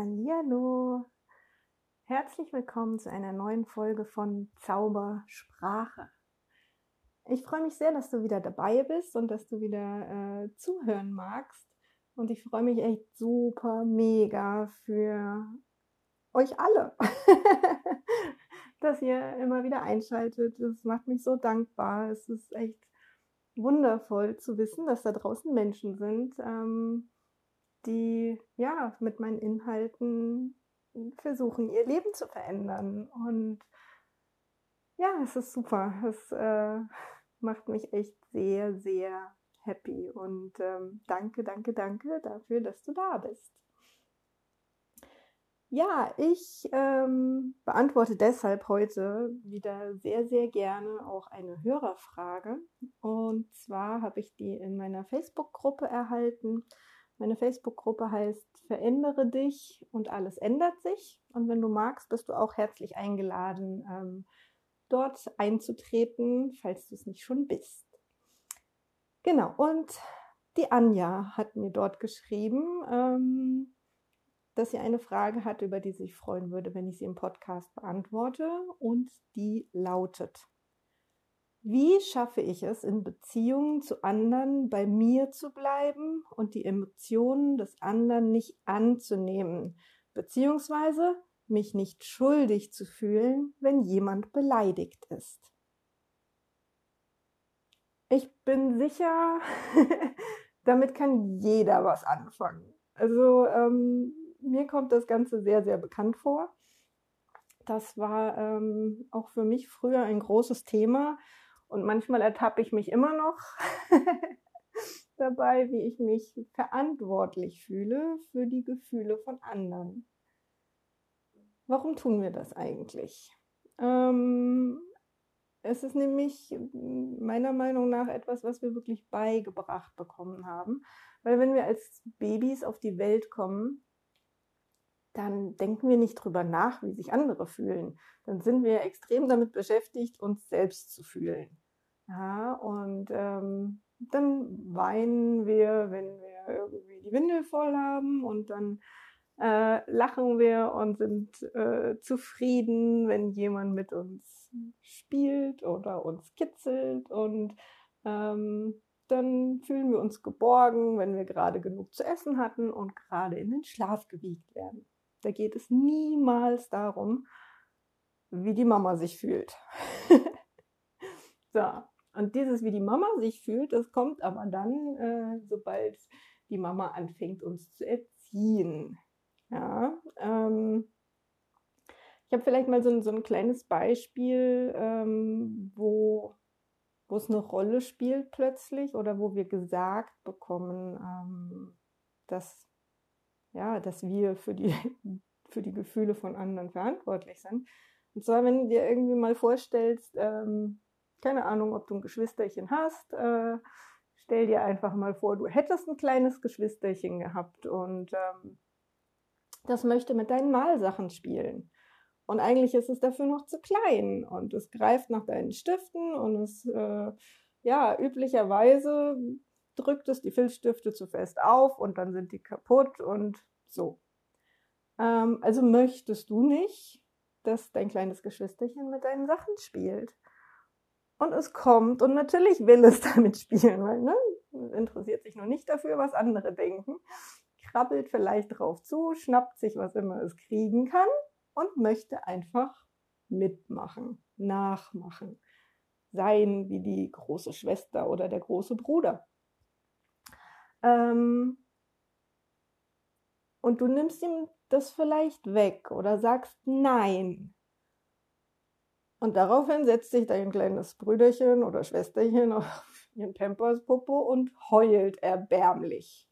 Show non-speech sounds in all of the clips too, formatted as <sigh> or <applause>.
Hallo. Herzlich willkommen zu einer neuen Folge von Zaubersprache. Ich freue mich sehr, dass du wieder dabei bist und dass du wieder äh, zuhören magst. Und ich freue mich echt super mega für euch alle, <laughs> dass ihr immer wieder einschaltet. Das macht mich so dankbar. Es ist echt wundervoll zu wissen, dass da draußen Menschen sind, ähm, die ja mit meinen Inhalten versuchen, ihr Leben zu verändern. Und ja, es ist super. Es äh, macht mich echt sehr, sehr happy. Und ähm, danke, danke, danke dafür, dass du da bist. Ja, ich ähm, beantworte deshalb heute wieder sehr, sehr gerne auch eine Hörerfrage. Und zwar habe ich die in meiner Facebook-Gruppe erhalten. Meine Facebook-Gruppe heißt Verändere dich und alles ändert sich. Und wenn du magst, bist du auch herzlich eingeladen, ähm, dort einzutreten, falls du es nicht schon bist. Genau, und die Anja hat mir dort geschrieben, ähm, dass sie eine Frage hat, über die sie sich freuen würde, wenn ich sie im Podcast beantworte. Und die lautet, wie schaffe ich es, in Beziehungen zu anderen bei mir zu bleiben und die Emotionen des anderen nicht anzunehmen, beziehungsweise mich nicht schuldig zu fühlen, wenn jemand beleidigt ist? Ich bin sicher, <laughs> damit kann jeder was anfangen. Also ähm, mir kommt das Ganze sehr, sehr bekannt vor. Das war ähm, auch für mich früher ein großes Thema und manchmal ertappe ich mich immer noch <laughs> dabei, wie ich mich verantwortlich fühle für die Gefühle von anderen. Warum tun wir das eigentlich? Ähm, es ist nämlich meiner Meinung nach etwas, was wir wirklich beigebracht bekommen haben. Weil wenn wir als Babys auf die Welt kommen, dann denken wir nicht drüber nach, wie sich andere fühlen. Dann sind wir extrem damit beschäftigt, uns selbst zu fühlen. Ja, und ähm, dann weinen wir, wenn wir irgendwie die Windel voll haben und dann äh, lachen wir und sind äh, zufrieden, wenn jemand mit uns spielt oder uns kitzelt und ähm, dann fühlen wir uns geborgen, wenn wir gerade genug zu essen hatten und gerade in den Schlaf gewiegt werden. Da geht es niemals darum, wie die Mama sich fühlt. <laughs> so, und dieses, wie die Mama sich fühlt, das kommt aber dann, äh, sobald die Mama anfängt, uns zu erziehen. Ja, ähm, ich habe vielleicht mal so ein, so ein kleines Beispiel, ähm, wo, wo es eine Rolle spielt plötzlich oder wo wir gesagt bekommen, ähm, dass ja, dass wir für die, <laughs> für die Gefühle von anderen verantwortlich sind. Und zwar, wenn du dir irgendwie mal vorstellst, ähm, keine Ahnung, ob du ein Geschwisterchen hast, äh, stell dir einfach mal vor, du hättest ein kleines Geschwisterchen gehabt und ähm, das möchte mit deinen Malsachen spielen. Und eigentlich ist es dafür noch zu klein und es greift nach deinen Stiften und es, äh, ja, üblicherweise drückt es die Filzstifte zu fest auf und dann sind die kaputt und so. Ähm, also möchtest du nicht, dass dein kleines Geschwisterchen mit deinen Sachen spielt. Und es kommt und natürlich will es <laughs> damit spielen, weil ne, interessiert sich nur nicht dafür, was andere denken, krabbelt vielleicht drauf zu, schnappt sich, was immer es kriegen kann und möchte einfach mitmachen, nachmachen, sein wie die große Schwester oder der große Bruder. Ähm, und du nimmst ihm das vielleicht weg oder sagst nein. Und daraufhin setzt sich dein kleines Brüderchen oder Schwesterchen <laughs> auf ihren Pampers-Popo und heult erbärmlich.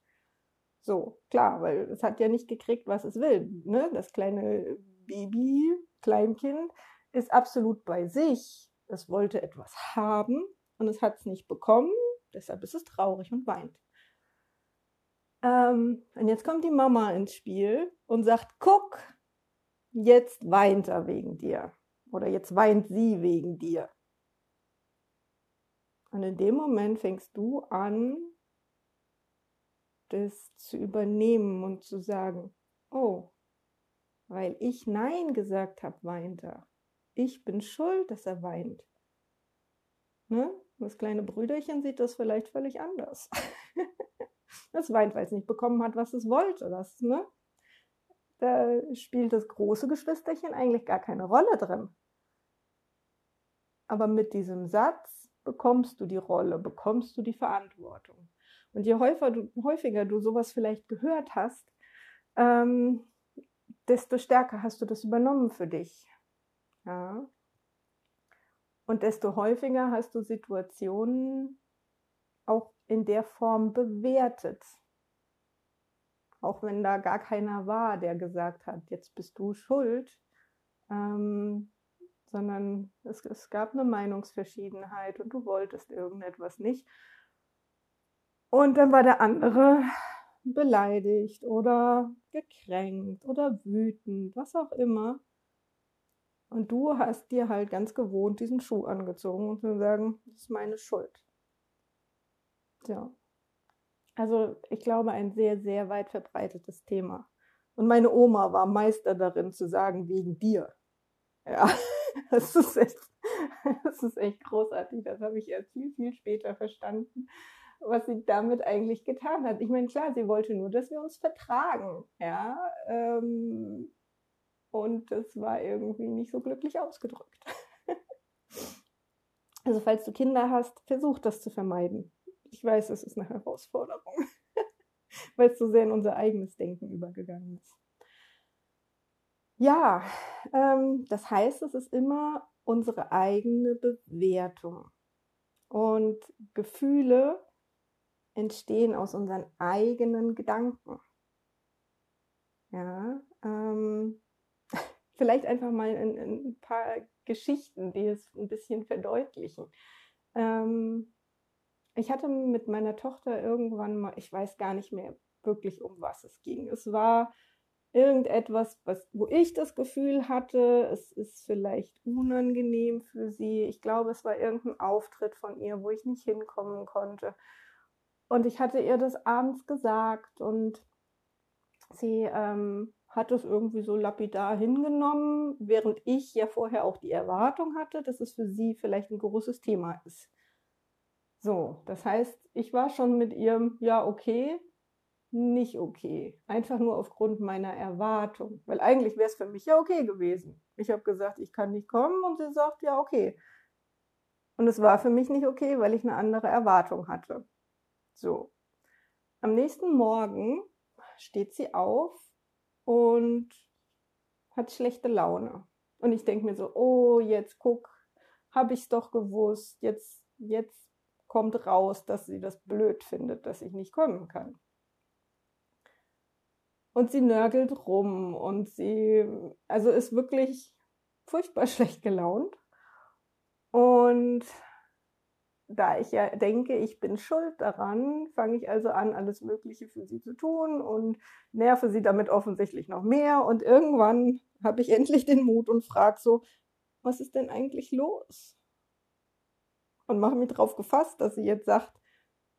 So, klar, weil es hat ja nicht gekriegt, was es will. Ne? Das kleine Baby, Kleinkind, ist absolut bei sich. Es wollte etwas haben und es hat es nicht bekommen. Deshalb ist es traurig und weint. Ähm, und jetzt kommt die Mama ins Spiel und sagt, guck, jetzt weint er wegen dir. Oder jetzt weint sie wegen dir. Und in dem Moment fängst du an, das zu übernehmen und zu sagen, oh, weil ich Nein gesagt habe, weint er. Ich bin schuld, dass er weint. Ne? Das kleine Brüderchen sieht das vielleicht völlig anders. <laughs> das weint, weil es nicht bekommen hat, was es wollte. Das, ne? Da spielt das große Geschwisterchen eigentlich gar keine Rolle drin. Aber mit diesem Satz bekommst du die Rolle, bekommst du die Verantwortung. Und je häufiger du, häufiger du sowas vielleicht gehört hast, ähm, desto stärker hast du das übernommen für dich. Ja. Und desto häufiger hast du Situationen auch in der Form bewertet. Auch wenn da gar keiner war, der gesagt hat, jetzt bist du schuld, ähm, sondern es, es gab eine Meinungsverschiedenheit und du wolltest irgendetwas nicht. Und dann war der andere beleidigt oder gekränkt oder wütend, was auch immer. Und du hast dir halt ganz gewohnt diesen Schuh angezogen und zu sagen, das ist meine Schuld. Ja. Also ich glaube, ein sehr, sehr weit verbreitetes Thema. Und meine Oma war Meister darin zu sagen, wegen dir. Ja, <laughs> das ist echt, <laughs> das ist echt großartig. Das habe ich erst viel, viel später verstanden, was sie damit eigentlich getan hat. Ich meine, klar, sie wollte nur, dass wir uns vertragen. Ja, ähm, und das war irgendwie nicht so glücklich ausgedrückt. <laughs> also falls du Kinder hast, versuch das zu vermeiden. Ich weiß, es ist eine Herausforderung, <laughs> weil es so sehr in unser eigenes Denken übergegangen ist. Ja, ähm, das heißt, es ist immer unsere eigene Bewertung. Und Gefühle entstehen aus unseren eigenen Gedanken. Ja, ähm, <laughs> vielleicht einfach mal ein, ein, paar Geschichten, die es ein bisschen verdeutlichen. Ähm, ich hatte mit meiner Tochter irgendwann mal, ich weiß gar nicht mehr wirklich, um was es ging. Es war irgendetwas, was, wo ich das Gefühl hatte, es ist vielleicht unangenehm für sie. Ich glaube, es war irgendein Auftritt von ihr, wo ich nicht hinkommen konnte. Und ich hatte ihr das abends gesagt und sie ähm, hat es irgendwie so lapidar hingenommen, während ich ja vorher auch die Erwartung hatte, dass es für sie vielleicht ein großes Thema ist. So, das heißt, ich war schon mit ihrem Ja, okay, nicht okay. Einfach nur aufgrund meiner Erwartung. Weil eigentlich wäre es für mich ja okay gewesen. Ich habe gesagt, ich kann nicht kommen und sie sagt ja, okay. Und es war für mich nicht okay, weil ich eine andere Erwartung hatte. So. Am nächsten Morgen steht sie auf und hat schlechte Laune. Und ich denke mir so, oh, jetzt guck, habe ich es doch gewusst. Jetzt, jetzt kommt raus, dass sie das blöd findet, dass ich nicht kommen kann. Und sie nörgelt rum und sie, also ist wirklich furchtbar <laughs> schlecht gelaunt. Und da ich ja denke, ich bin schuld daran, fange ich also an, alles Mögliche für sie zu tun und nerve sie damit offensichtlich noch mehr. Und irgendwann habe ich <laughs> endlich den Mut und frage so, was ist denn eigentlich los? Und mache mich drauf gefasst, dass sie jetzt sagt,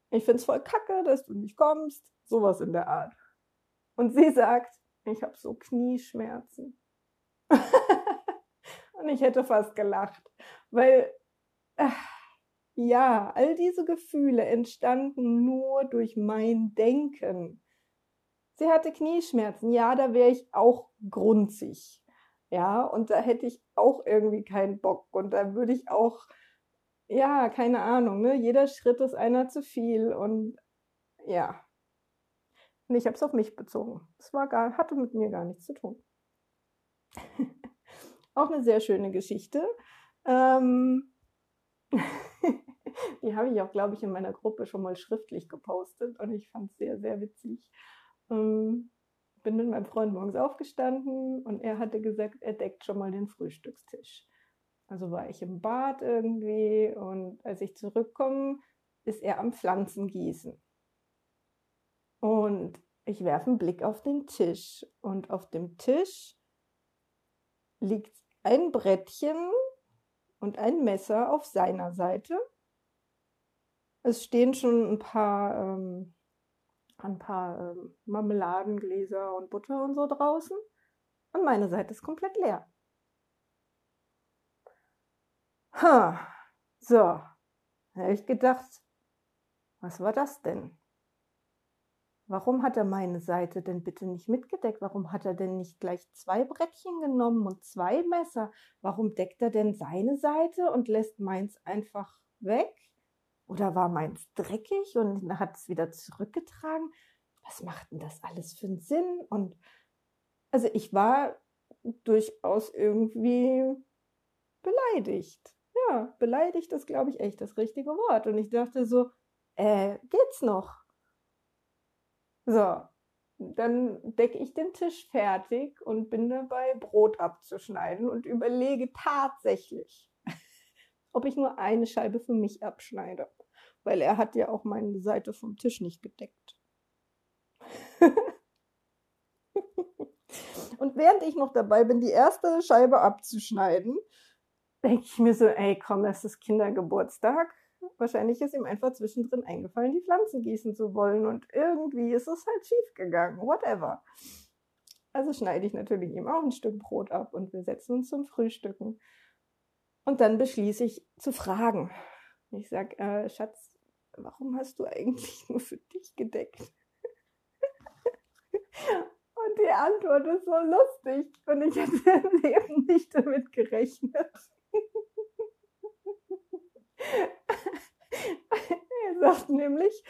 ich finde es voll kacke, dass du nicht kommst. Sowas in der Art. Und sie sagt, ich habe so Knieschmerzen. <laughs> und ich hätte fast gelacht, weil... Äh, ja, all diese Gefühle entstanden nur durch mein Denken. Sie hatte Knieschmerzen, ja, da wäre ich auch grunzig. Ja, und da hätte ich auch irgendwie keinen Bock und da würde ich auch, ja, keine Ahnung, ne, jeder Schritt ist einer zu viel und ja. Und ich habe es auf mich bezogen. Es war gar, hatte mit mir gar nichts zu tun. <laughs> auch eine sehr schöne Geschichte. Ähm, <laughs> Die habe ich auch, glaube ich, in meiner Gruppe schon mal schriftlich gepostet und ich fand es sehr, sehr witzig. Ähm, bin mit meinem Freund morgens aufgestanden und er hatte gesagt, er deckt schon mal den Frühstückstisch. Also war ich im Bad irgendwie und als ich zurückkomme, ist er am Pflanzengießen. Und ich werfe einen Blick auf den Tisch und auf dem Tisch liegt ein Brettchen und ein Messer auf seiner Seite. Es stehen schon ein paar, ähm, ein paar ähm, Marmeladengläser und Butter und so draußen. und meine Seite ist komplett leer. So, da habe ich gedacht, was war das denn? Warum hat er meine Seite denn bitte nicht mitgedeckt? Warum hat er denn nicht gleich zwei Brettchen genommen und zwei Messer? Warum deckt er denn seine Seite und lässt meins einfach weg? Oder war meins dreckig und hat es wieder zurückgetragen? Was macht denn das alles für einen Sinn? Und also ich war durchaus irgendwie beleidigt. Ja, beleidigt ist, glaube ich, echt das richtige Wort. Und ich dachte so, äh, geht's noch? So, dann decke ich den Tisch fertig und bin dabei, Brot abzuschneiden und überlege tatsächlich, <laughs> ob ich nur eine Scheibe für mich abschneide. Weil er hat ja auch meine Seite vom Tisch nicht gedeckt. <laughs> und während ich noch dabei bin, die erste Scheibe abzuschneiden, denke ich mir so, ey, komm, es ist Kindergeburtstag wahrscheinlich ist ihm einfach zwischendrin eingefallen, die Pflanzen gießen zu wollen und irgendwie ist es halt schief gegangen, whatever. Also schneide ich natürlich ihm auch ein Stück Brot ab und wir setzen uns zum Frühstücken. Und dann beschließe ich zu fragen. Ich sage, äh, Schatz, warum hast du eigentlich nur für dich gedeckt? <laughs> und die Antwort ist so lustig und ich hätte im Leben nicht damit gerechnet. <laughs> er sagt nämlich,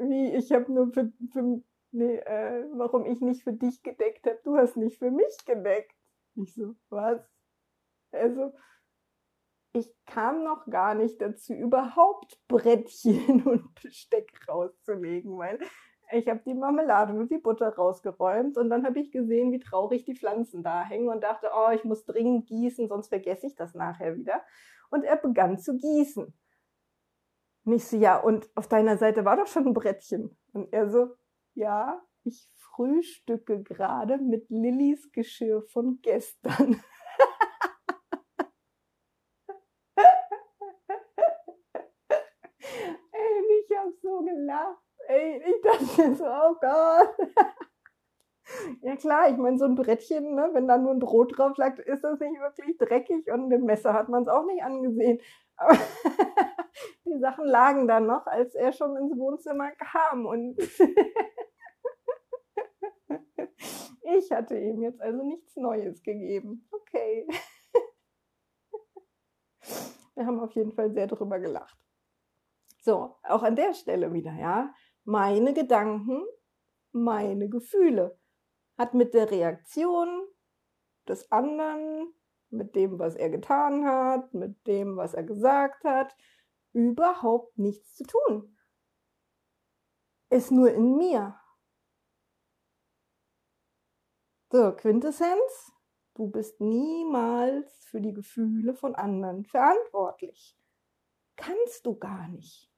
wie ich habe nur für, für nee, äh, warum ich nicht für dich gedeckt habe, du hast nicht für mich gedeckt. Ich so, was? Also, ich kam noch gar nicht dazu, überhaupt Brettchen <laughs> und Besteck rauszulegen, weil ich habe die Marmelade und die Butter rausgeräumt und dann habe ich gesehen, wie traurig die Pflanzen da hängen und dachte, oh, ich muss dringend gießen, sonst vergesse ich das nachher wieder. Und er begann zu gießen. Und ich so, ja, und auf deiner Seite war doch schon ein Brettchen. Und er so, ja, ich frühstücke gerade mit Lillys Geschirr von gestern. <laughs> Ey, ich hab so gelacht. Ey, ich dachte so, oh Gott. <laughs> Ja klar, ich meine, so ein Brettchen, ne, wenn da nur ein Brot drauf lag, ist das nicht wirklich dreckig und dem Messer hat man es auch nicht angesehen. Aber <laughs> die Sachen lagen dann noch, als er schon ins Wohnzimmer kam und <laughs> ich hatte ihm jetzt also nichts Neues gegeben. Okay. Wir haben auf jeden Fall sehr drüber gelacht. So, auch an der Stelle wieder, ja. Meine Gedanken, meine Gefühle. Hat mit der Reaktion des anderen, mit dem, was er getan hat, mit dem, was er gesagt hat, überhaupt nichts zu tun. Ist nur in mir. So, Quintessenz, du bist niemals für die Gefühle von anderen verantwortlich. Kannst du gar nicht.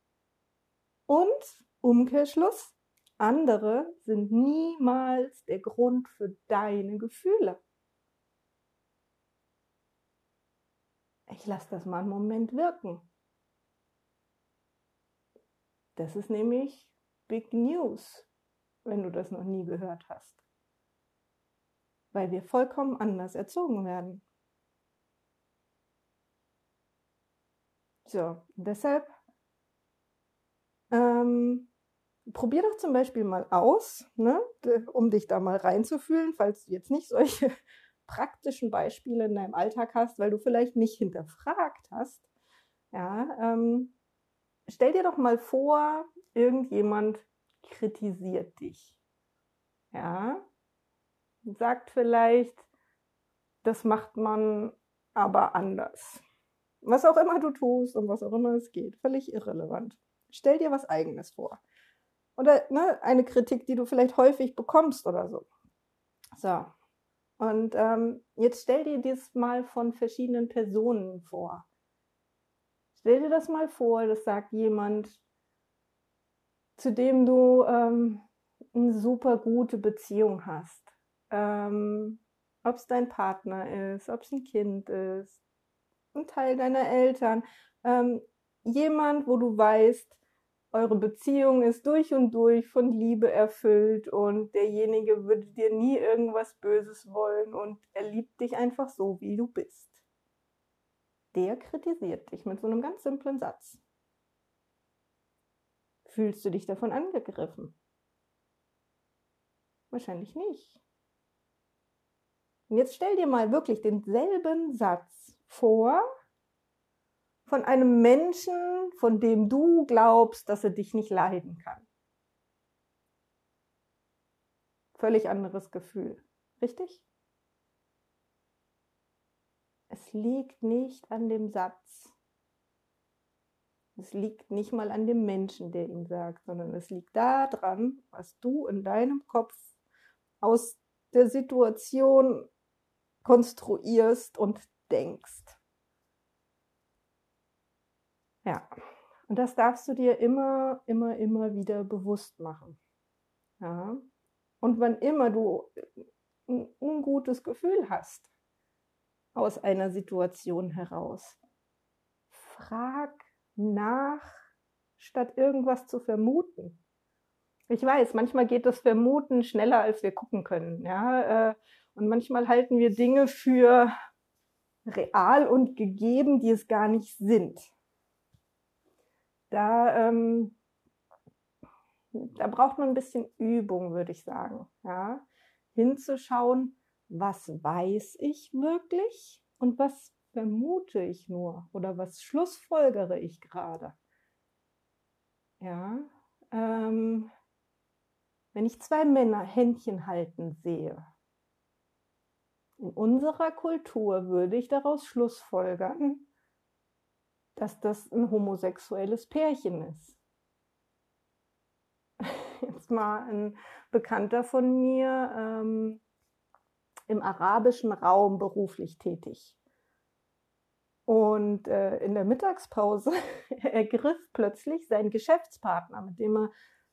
Und Umkehrschluss, andere sind niemals der Grund für deine Gefühle. Ich lasse das mal einen Moment wirken. Das ist nämlich Big News, wenn du das noch nie gehört hast. Weil wir vollkommen anders erzogen werden. So, deshalb ähm, probier doch zum Beispiel mal aus, ne, um dich da mal reinzufühlen, falls du jetzt nicht solche <laughs> praktischen Beispiele in deinem Alltag hast, weil du vielleicht nicht hinterfragt hast. Ja, ähm, stell dir doch mal vor, irgendjemand kritisiert dich. Ja, sagt vielleicht, das macht man aber anders. Was auch immer du tust und was auch immer es geht, völlig irrelevant. Stell dir was Eigenes vor. Oder ne, eine Kritik, die du vielleicht häufig bekommst oder so. So. Und ähm, jetzt stell dir das mal von verschiedenen Personen vor. Stell dir das mal vor, das sagt jemand, zu dem du ähm, eine super gute Beziehung hast. Ähm, ob es dein Partner ist, ob es ein Kind ist, ein Teil deiner Eltern, ähm, jemand, wo du weißt, eure Beziehung ist durch und durch von Liebe erfüllt und derjenige würde dir nie irgendwas Böses wollen und er liebt dich einfach so, wie du bist. Der kritisiert dich mit so einem ganz simplen Satz. Fühlst du dich davon angegriffen? Wahrscheinlich nicht. Und jetzt stell dir mal wirklich denselben Satz vor von einem Menschen, von dem du glaubst, dass er dich nicht leiden kann. Völlig anderes Gefühl. Richtig? Es liegt nicht an dem Satz. Es liegt nicht mal an dem Menschen, der ihn sagt, sondern es liegt daran, was du in deinem Kopf aus der Situation konstruierst und denkst. Ja, und das darfst du dir immer, immer, immer wieder bewusst machen. Ja. Und wann immer du ein ungutes Gefühl hast aus einer Situation heraus, frag nach, statt irgendwas zu vermuten. Ich weiß, manchmal geht das Vermuten schneller, als wir gucken können. Ja, äh, und manchmal halten wir Dinge für real und gegeben, die es gar nicht sind. Da, ähm, da braucht man ein bisschen Übung, würde ich sagen. Ja? Hinzuschauen, was weiß ich wirklich und was vermute ich nur oder was schlussfolgere ich gerade. Ja, ähm, wenn ich zwei Männer Händchen halten sehe, in unserer Kultur würde ich daraus schlussfolgern, dass das ein homosexuelles Pärchen ist. <laughs> Jetzt mal ein Bekannter von mir ähm, im arabischen Raum beruflich tätig. Und äh, in der Mittagspause <laughs> ergriff plötzlich sein Geschäftspartner, mit dem er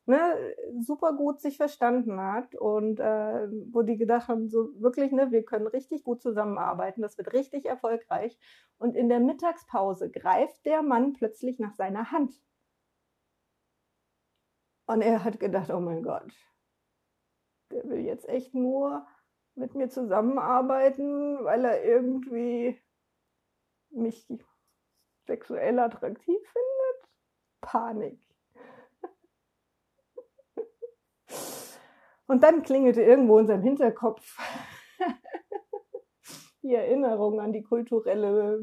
ne, super gut sich verstanden hat und äh, wo die gedacht haben, so wirklich, ne, wir können richtig gut zusammenarbeiten, das wird richtig erfolgreich. Und in der Mittagspause greift der Mann plötzlich nach seiner Hand. Und er hat gedacht, oh mein Gott, der will jetzt echt nur mit mir zusammenarbeiten, weil er irgendwie mich sexuell attraktiv findet. Panik. Und dann klingelte irgendwo in seinem Hinterkopf <laughs> die Erinnerung an die kulturelle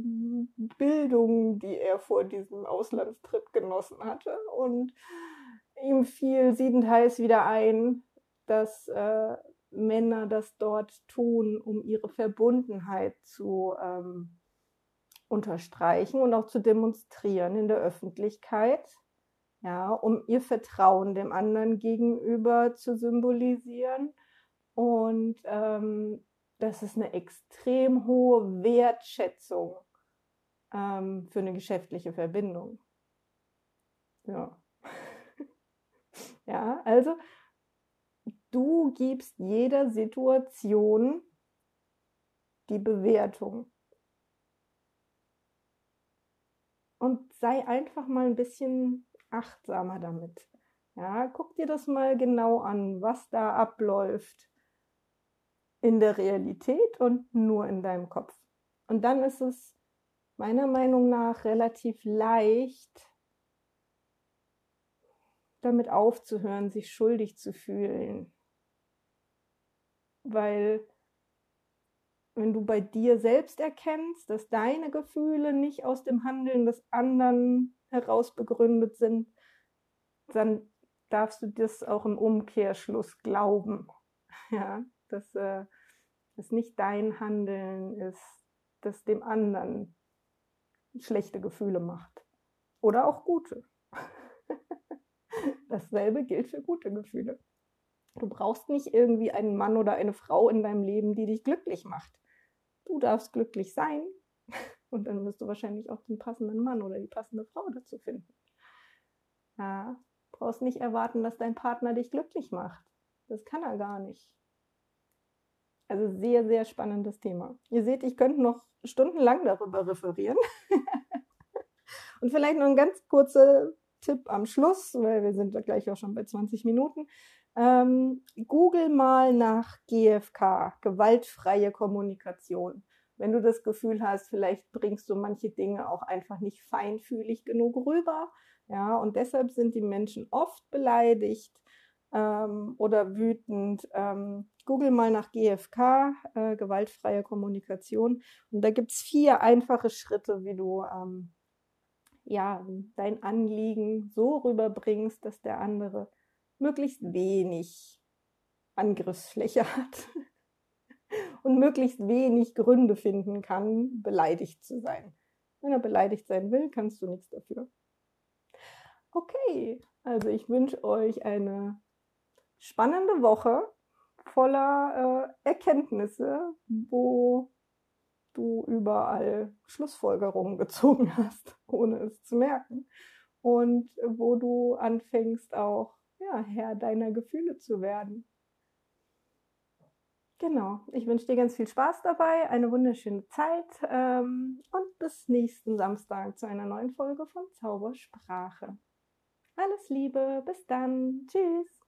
Bildung, die er vor diesem Auslandstrip genossen hatte. Und ihm fiel siedend heiß wieder ein, dass äh, Männer das dort tun, um ihre Verbundenheit zu ähm, unterstreichen und auch zu demonstrieren in der Öffentlichkeit ja, um ihr Vertrauen dem anderen gegenüber zu symbolisieren. Und ähm, das ist eine extrem hohe Wertschätzung ähm, für eine geschäftliche Verbindung. Ja. <laughs> ja, also du gibst jeder Situation die Bewertung. Und sei einfach mal ein bisschen achtsamer damit. Ja, guck dir das mal genau an, was da abläuft in der Realität und nur in deinem Kopf. Und dann ist es meiner Meinung nach relativ leicht, damit aufzuhören, sich schuldig zu fühlen. Weil wenn du bei dir selbst erkennst, dass deine Gefühle nicht aus dem Handeln des anderen heraus begründet sind, dann darfst du das auch im Umkehrschluss glauben. <laughs> Ja, dass äh, es nicht dein Handeln ist, das dem anderen schlechte Gefühle macht. Oder auch gute. <laughs> Dasselbe gilt für gute Gefühle. Du brauchst nicht irgendwie einen Mann oder eine Frau in deinem Leben, die dich glücklich macht. Du darfst glücklich sein <laughs> und dann wirst du wahrscheinlich auch den passenden Mann oder die passende Frau dazu finden. Ja, brauchst nicht erwarten, dass dein Partner dich glücklich macht. Das kann er gar nicht. Also sehr, sehr spannendes Thema. Ihr seht, ich könnte noch stundenlang darüber referieren. <laughs> Und vielleicht noch eine ganz kurze Tipp am Schluss, weil wir sind gleich auch schon bei 20 Minuten. Ähm, Google mal nach GFK, gewaltfreie Kommunikation. Wenn du das Gefühl hast, vielleicht bringst du manche Dinge auch einfach nicht feinfühlig genug rüber. Ja, und deshalb sind die Menschen oft beleidigt ähm, oder wütend. Ähm, Google mal nach GFK, äh, gewaltfreie Kommunikation. Und da gibt es vier einfache Schritte, wie du ähm, ja, dein Anliegen so rüberbringst, dass der andere möglichst wenig Angriffsfläche hat und möglichst wenig Gründe finden kann, beleidigt zu sein. Wenn er beleidigt sein will, kannst du nichts dafür. Okay, also ich wünsche euch eine spannende Woche voller äh, Erkenntnisse, wo du überall Schlussfolgerungen gezogen <laughs> hast, ohne es zu merken. Und wo du anfängst auch ja, Herr deiner Gefühle zu werden. Genau, ich wünsche dir ganz viel Spaß dabei, eine wunderschöne Zeit ähm, und bis nächsten Samstag zu einer neuen Folge von Zaubersprache. Alles Liebe, bis dann, tschüss.